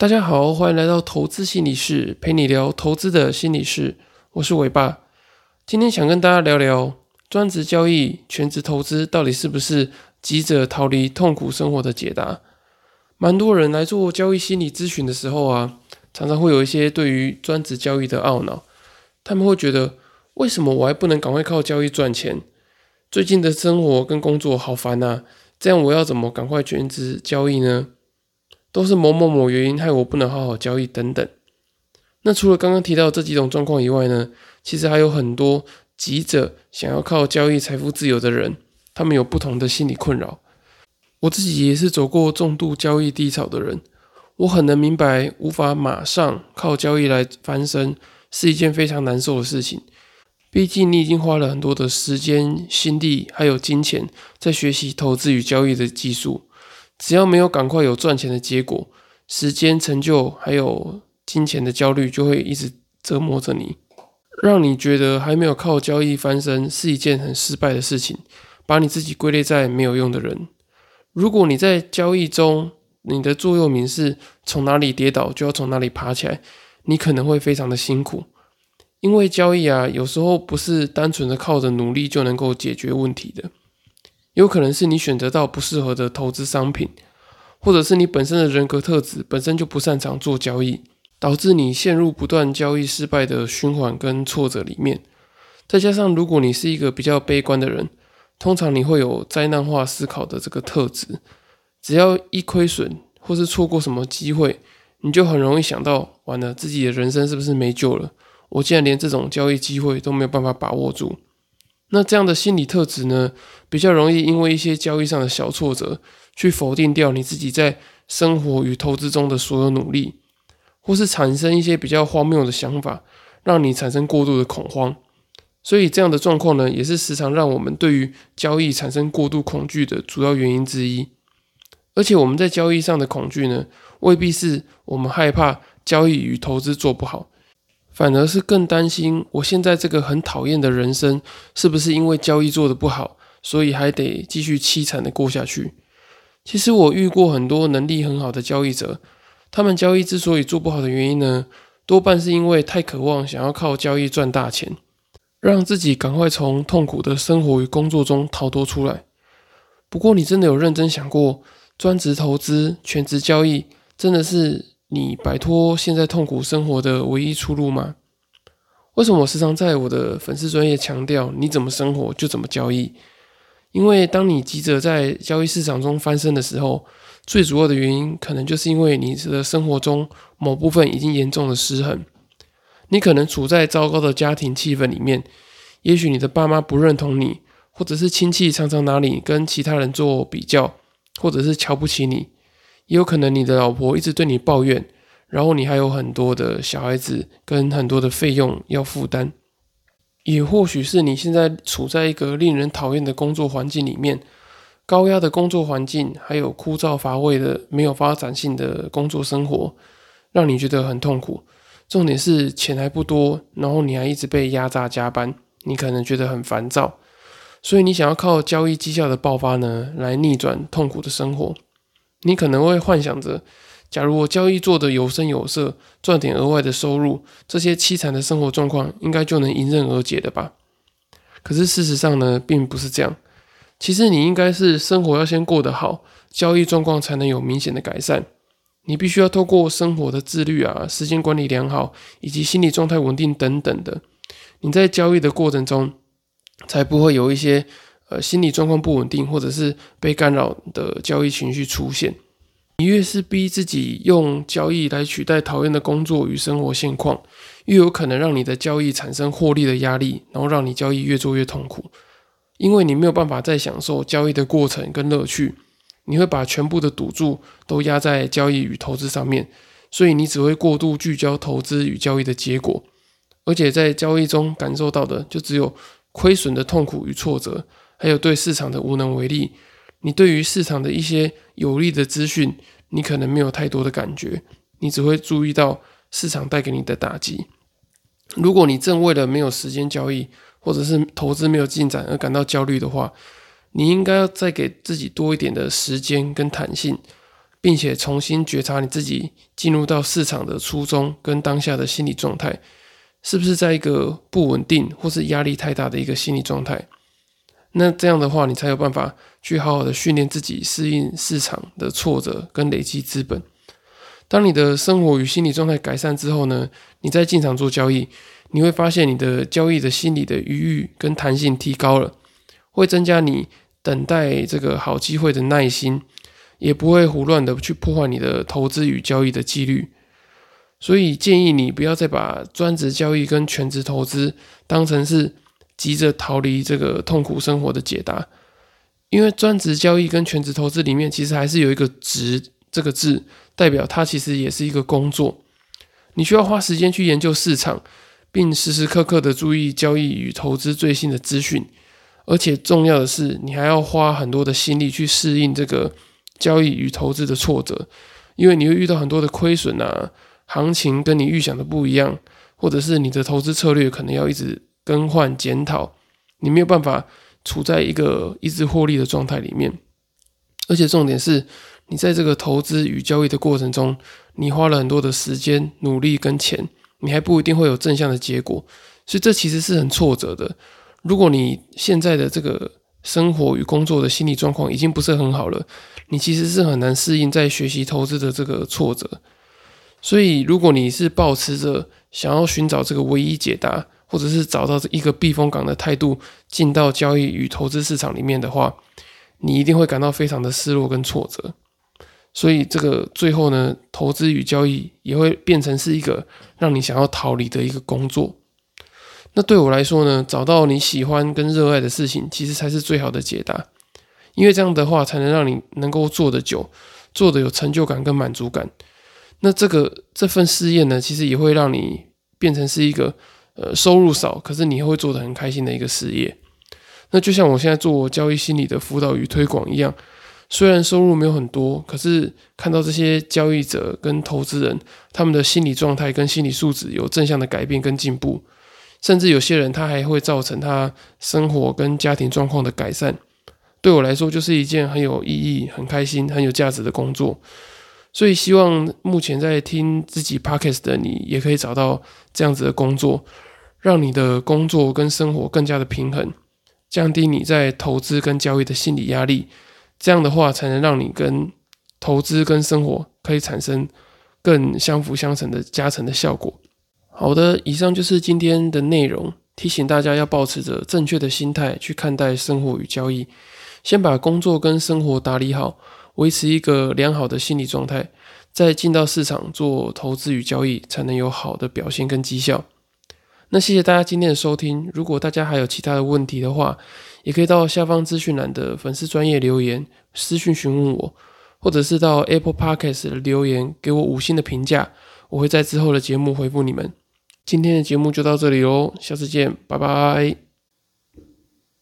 大家好，欢迎来到投资心理室，陪你聊投资的心理室。我是伟爸，今天想跟大家聊聊专职交易、全职投资到底是不是急着逃离痛苦生活的解答。蛮多人来做交易心理咨询的时候啊，常常会有一些对于专职交易的懊恼，他们会觉得为什么我还不能赶快靠交易赚钱？最近的生活跟工作好烦呐，这样我要怎么赶快全职交易呢？都是某某某原因害我不能好好交易等等。那除了刚刚提到这几种状况以外呢，其实还有很多急着想要靠交易财富自由的人，他们有不同的心理困扰。我自己也是走过重度交易低潮的人，我很能明白，无法马上靠交易来翻身是一件非常难受的事情。毕竟你已经花了很多的时间、心力还有金钱在学习投资与交易的技术。只要没有赶快有赚钱的结果，时间、成就还有金钱的焦虑就会一直折磨着你，让你觉得还没有靠交易翻身是一件很失败的事情，把你自己归类在没有用的人。如果你在交易中，你的座右铭是从哪里跌倒就要从哪里爬起来，你可能会非常的辛苦，因为交易啊，有时候不是单纯的靠着努力就能够解决问题的。有可能是你选择到不适合的投资商品，或者是你本身的人格特质本身就不擅长做交易，导致你陷入不断交易失败的循环跟挫折里面。再加上如果你是一个比较悲观的人，通常你会有灾难化思考的这个特质，只要一亏损或是错过什么机会，你就很容易想到，完了自己的人生是不是没救了？我竟然连这种交易机会都没有办法把握住。那这样的心理特质呢，比较容易因为一些交易上的小挫折，去否定掉你自己在生活与投资中的所有努力，或是产生一些比较荒谬的想法，让你产生过度的恐慌。所以这样的状况呢，也是时常让我们对于交易产生过度恐惧的主要原因之一。而且我们在交易上的恐惧呢，未必是我们害怕交易与投资做不好。反而是更担心，我现在这个很讨厌的人生，是不是因为交易做的不好，所以还得继续凄惨的过下去？其实我遇过很多能力很好的交易者，他们交易之所以做不好的原因呢，多半是因为太渴望想要靠交易赚大钱，让自己赶快从痛苦的生活与工作中逃脱出来。不过，你真的有认真想过，专职投资、全职交易，真的是？你摆脱现在痛苦生活的唯一出路吗？为什么我时常在我的粉丝专业强调，你怎么生活就怎么交易？因为当你急着在交易市场中翻身的时候，最主要的原因可能就是因为你的生活中某部分已经严重的失衡。你可能处在糟糕的家庭气氛里面，也许你的爸妈不认同你，或者是亲戚常常拿你跟其他人做比较，或者是瞧不起你。也有可能你的老婆一直对你抱怨，然后你还有很多的小孩子跟很多的费用要负担，也或许是你现在处在一个令人讨厌的工作环境里面，高压的工作环境，还有枯燥乏味的没有发展性的工作生活，让你觉得很痛苦。重点是钱还不多，然后你还一直被压榨加班，你可能觉得很烦躁，所以你想要靠交易绩效的爆发呢，来逆转痛苦的生活。你可能会幻想着，假如我交易做得有声有色，赚点额外的收入，这些凄惨的生活状况应该就能迎刃而解的吧？可是事实上呢，并不是这样。其实你应该是生活要先过得好，交易状况才能有明显的改善。你必须要透过生活的自律啊，时间管理良好，以及心理状态稳定等等的，你在交易的过程中，才不会有一些。呃，心理状况不稳定，或者是被干扰的交易情绪出现，你越是逼自己用交易来取代讨厌的工作与生活现况，越有可能让你的交易产生获利的压力，然后让你交易越做越痛苦，因为你没有办法再享受交易的过程跟乐趣，你会把全部的赌注都压在交易与投资上面，所以你只会过度聚焦投资与交易的结果，而且在交易中感受到的就只有亏损的痛苦与挫折。还有对市场的无能为力，你对于市场的一些有利的资讯，你可能没有太多的感觉，你只会注意到市场带给你的打击。如果你正为了没有时间交易，或者是投资没有进展而感到焦虑的话，你应该要再给自己多一点的时间跟弹性，并且重新觉察你自己进入到市场的初衷跟当下的心理状态，是不是在一个不稳定或是压力太大的一个心理状态？那这样的话，你才有办法去好好的训练自己适应市场的挫折跟累积资本。当你的生活与心理状态改善之后呢，你再进场做交易，你会发现你的交易的心理的余裕跟弹性提高了，会增加你等待这个好机会的耐心，也不会胡乱的去破坏你的投资与交易的纪律。所以建议你不要再把专职交易跟全职投资当成是。急着逃离这个痛苦生活的解答，因为专职交易跟全职投资里面，其实还是有一个“职”这个字，代表它其实也是一个工作。你需要花时间去研究市场，并时时刻刻的注意交易与投资最新的资讯，而且重要的是，你还要花很多的心力去适应这个交易与投资的挫折，因为你会遇到很多的亏损啊，行情跟你预想的不一样，或者是你的投资策略可能要一直。更换检讨，你没有办法处在一个一直获利的状态里面，而且重点是，你在这个投资与交易的过程中，你花了很多的时间、努力跟钱，你还不一定会有正向的结果，所以这其实是很挫折的。如果你现在的这个生活与工作的心理状况已经不是很好了，你其实是很难适应在学习投资的这个挫折。所以，如果你是保持着想要寻找这个唯一解答，或者是找到一个避风港的态度，进到交易与投资市场里面的话，你一定会感到非常的失落跟挫折。所以这个最后呢，投资与交易也会变成是一个让你想要逃离的一个工作。那对我来说呢，找到你喜欢跟热爱的事情，其实才是最好的解答。因为这样的话，才能让你能够做得久，做得有成就感跟满足感。那这个这份事业呢，其实也会让你变成是一个。呃，收入少，可是你会做得很开心的一个事业。那就像我现在做交易心理的辅导与推广一样，虽然收入没有很多，可是看到这些交易者跟投资人他们的心理状态跟心理素质有正向的改变跟进步，甚至有些人他还会造成他生活跟家庭状况的改善。对我来说，就是一件很有意义、很开心、很有价值的工作。所以，希望目前在听自己 podcast 的你，也可以找到这样子的工作，让你的工作跟生活更加的平衡，降低你在投资跟交易的心理压力。这样的话，才能让你跟投资跟生活可以产生更相辅相成的加成的效果。好的，以上就是今天的内容，提醒大家要保持着正确的心态去看待生活与交易，先把工作跟生活打理好。维持一个良好的心理状态，再进到市场做投资与交易，才能有好的表现跟绩效。那谢谢大家今天的收听。如果大家还有其他的问题的话，也可以到下方资讯栏的粉丝专业留言私讯询问我，或者是到 Apple Podcast 的留言给我五星的评价，我会在之后的节目回复你们。今天的节目就到这里喽，下次见，拜拜。